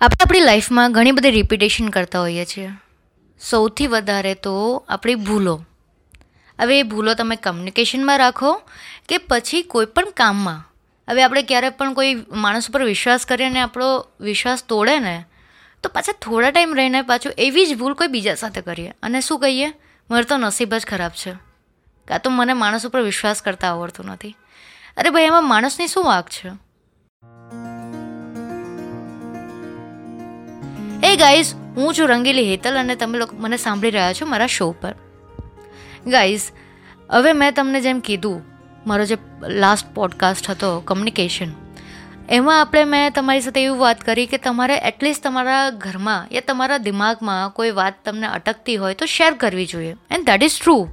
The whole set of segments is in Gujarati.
આપણે આપણી લાઈફમાં ઘણી બધી રિપીટેશન કરતા હોઈએ છીએ. સૌથી વધારે તો આપણી ભૂલો. હવે એ ભૂલો તમે કમ્યુનિકેશનમાં રાખો કે પછી કોઈ પણ કામમાં. હવે આપણે ક્યારે પણ કોઈ માણસ ઉપર વિશ્વાસ કરીએ અને આપણો વિશ્વાસ તોડે ને, તો પાછા થોડા ટાઈમ રહીને પાછું એવી જ ભૂલ કોઈ બીજા સાથે કરીએ. અને શું કહીએ? મારે તો નસીબ જ ખરાબ છે. કાં તો મને માણસ ઉપર વિશ્વાસ કરતા આવડતું નથી. અરે ભાઈ એમાં માણસની શું વાંક છે? એ ગાઈઝ હું છું રંગીલી હેતલ અને તમે લોકો મને સાંભળી રહ્યા છો મારા શો પર. ગાઈઝ હવે મેં તમને જેમ કીધું, મારો જે લાસ્ટ પોડકાસ્ટ હતો કમ્યુનિકેશન એમાં આપણે મેં તમારી સાથે એવું વાત કરી કે તમારે એટલીસ્ટ તમારા ઘરમાં યા તમારા દિમાગમાં કોઈ વાત તમને અટકતી હોય તો શેર કરવી જોઈએ. એન્ડ દેટ ઇઝ ટ્રુ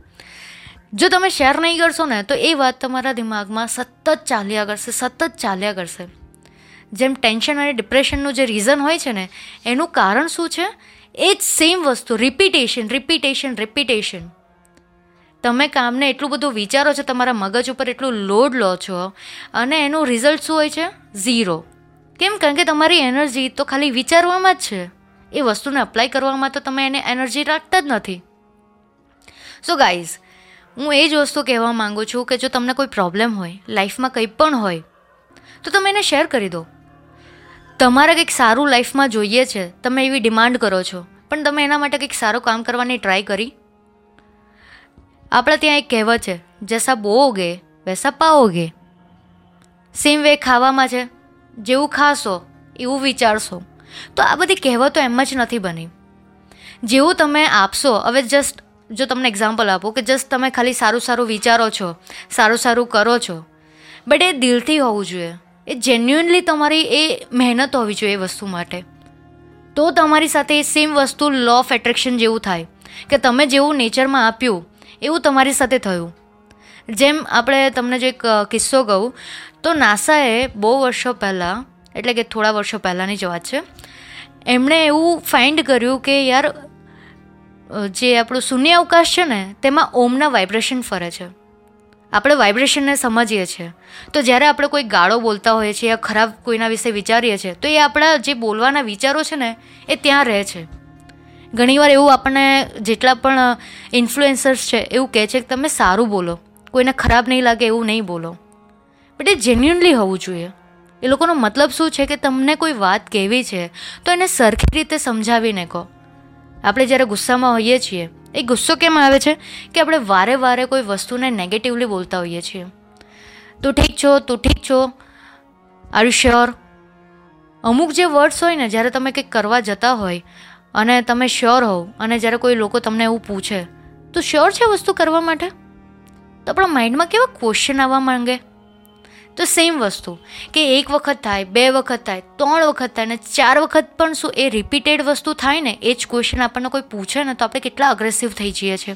જો તમે શેર નહીં કરશો ને, તો એ વાત તમારા દિમાગમાં સતત ચાલ્યા કરશે, સતત ચાલ્યા કરશે. જેમ ટેન્શન અને ડિપ્રેશનનું જે રીઝન હોય છે ને, એનું કારણ શું છે? એ જ સેમ વસ્તુ રિપીટેશન રિપીટેશન રિપીટેશન તમે કામને એટલું બધું વિચારો છો, તમારા મગજ ઉપર એટલું લોડ લો છો, અને એનું રિઝલ્ટ શું હોય છે? ઝીરો કેમ? કારણ કે તમારી એનર્જી તો ખાલી વિચારવામાં જ છે. એ વસ્તુને અપ્લાય કરવામાં તો તમે એને એનર્જી રાખતા જ નથી. સો ગાઈઝ હું એ જ વસ્તુ કહેવા માગું છું કે જો તમને કોઈ પ્રોબ્લેમ હોય લાઈફમાં કંઈ પણ હોય, તો તમે એને શેર કરી દો. તમારે કંઈક સારું લાઈફમાં જોઈએ છે, તમે એવી ડિમાન્ડ કરો છો. પણ તમે એના માટે કંઈક સારું કામ કરવાની ટ્રાય કરી. આપણે ત્યાં એક કહેવત છે, જેસા બોઓગે, વૈસા પાઓગે. સેમ વે ખાવામાં છે, જેવું ખાશો, એવું વિચારશો. તો આ બધી કહેવતો એમ જ નથી બની. જેવું તમે આપશો, હવે જસ્ટ જો તમને એક્ઝામ્પલ આપો કે જસ્ટ તમે ખાલી સારું સારું વિચારો છો, સારું સારું કરો છો બટ એ દિલથી હોવું જોઈએ. એ જેન્યુઅનલી તમારી એ મહેનત હોવી જોઈએ એ વસ્તુ માટે. તો તમારી સાથે એ સેમ વસ્તુ લો ઓફ એટ્રેક્શન જેવું થાય. કે તમે જેવું નેચરમાં આપ્યું, એવું તમારી સાથે થયું. જેમ આપણે તમને જે એક કિસ્સો કહું, તો નાસાએ બહુ વર્ષો પહેલાં, એટલે કે થોડા વર્ષો પહેલાંની જ વાત છે, એમણે એવું ફાઇન્ડ કર્યું કે યાર જે આપણું શૂન્ય અવકાશ છે ને, તેમાં ઓમના વાઇબ્રેશન ફરે છે. આપણે વાઇબ્રેશનને સમજીએ છીએ. તો જ્યારે આપણે કોઈ ગાળો બોલતા હોઈએ છીએ યા ખરાબ કોઈના વિશે વિચારીએ છીએ, તો એ આપણા જે બોલવાના વિચારો છે ને, એ ત્યાં રહે છે. ઘણીવાર એવું આપણને જેટલા પણ ઇન્ફ્લુએન્સર્સ છે, એવું કહે છે કે તમે સારું બોલો. કોઈને ખરાબ નહીં લાગે એવું નહીં બોલો. બટ એ જેન્યુનલી હોવું જોઈએ. એ લોકોનો મતલબ શું છે કે તમને કોઈ વાત કહેવી છે, તો એને સરખી રીતે સમજાવીને કહો. આપણે જ્યારે ગુસ્સામાં હોઈએ છીએ એ ગુસ્સો કેમ આવે છે કે આપણે વારે વારે કોઈ વસ્તુને નેગેટિવલી બોલતા હોઈએ છીએ? તું ઠીક છો, તું ઠીક છો? આર યુ શ્યોર અમુક જે વર્ડ્સ હોય ને, જ્યારે તમે કંઈક કરવા જતા હોય અને તમે શ્યોર હોવ અને જ્યારે કોઈ લોકો તમને એવું પૂછે, તો શ્યોર છે વસ્તુ કરવા માટે? તો આપણા માઇન્ડમાં કેવા ક્વેશ્ચન આવવા માંગે? તો સેમ વસ્તુ. કે એક વખત થાય, બે વખત થાય, ત્રણ વખત થાય ને ચાર વખત પણ શું એ રિપીટેડ વસ્તુ થાય ને, એ જ ક્વેશ્ચન આપણને કોઈ પૂછે ને તો આપણે કેટલા અગ્રેસિવ થઈ જઈએ છીએ.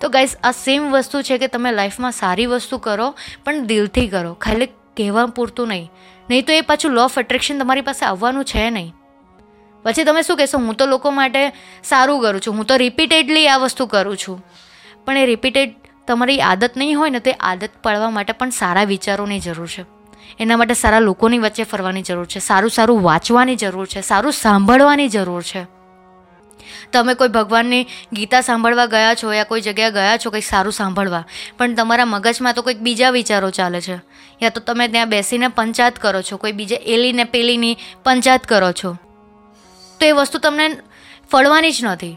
તો ગાઈઝ આ સેમ વસ્તુ છે કે તમે લાઈફમાં સારી વસ્તુ કરો, પણ દિલથી કરો. ખાલી કહેવા પૂરતું નહીં. નહીં તો એ પાછું લો ઓફ એટ્રેક્શન તમારી પાસે આવવાનું છે નહીં. પછી તમે શું કહેશો, હું તો લોકો માટે સારું કરું છું, હું તો રિપીટેડલી આ વસ્તુ કરું છું. પણ એ રિપીટેડ તમારી આદત નહીં હોય ને તે આદત પાડવા માટે પણ સારા વિચારોની જરૂર છે. એના માટે સારા લોકોની વચ્ચે ફરવાની જરૂર છે. સારું સારું વાંચવાની જરૂર છે. સારું સાંભળવાની જરૂર છે. તમે કોઈ ભગવાનની ગીતા સાંભળવા ગયા છો યા કોઈ જગ્યાએ ગયા છો કંઈક સારું સાંભળવા, પણ તમારા મગજમાં તો કંઈક બીજા વિચારો ચાલે છે. યા તો તમે ત્યાં બેસીને પંચાયત કરો છો, કોઈ બીજે એલીને પેલીની પંચાયત કરો છો. તો એ વસ્તુ તમને ફળવાની જ નથી.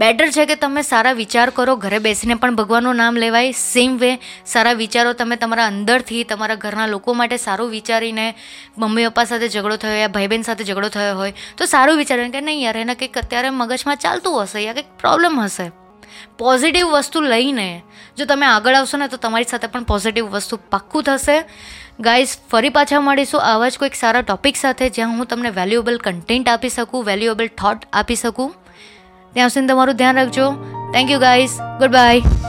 બેટર છે કે તમે સારા વિચાર કરો, ઘરે બેસીને પણ ભગવાનનું નામ લેવાય. સેમ વે સારા વિચારો તમે તમારા અંદરથી, તમારા ઘરના લોકો માટે સારું વિચારીને મમ્મી પપ્પા સાથે ઝઘડો થયો યા ભાઈ બહેન સાથે ઝઘડો થયો હોય, તો સારું વિચારીને કે નહીં યાર, એને કંઈક અત્યારે મગજમાં ચાલતું હશે યા કંઈક પ્રોબ્લેમ હશે. પોઝિટિવ વસ્તુ લઈને, જો તમે આગળ આવશો ને, તો તમારી સાથે પણ પોઝિટિવ વસ્તુ પાક્કું થશે. ગાઈઝ ફરી પાછા મળીશું આવા જ કોઈક સારા ટોપિક સાથે, જ્યાં હું તમને વેલ્યુએબલ કન્ટેન્ટ આપી શકું વેલ્યુએબલ થોટ આપી શકું. ત્યાં સુધી તમારું ધ્યાન રાખજો. Thank you guys good bye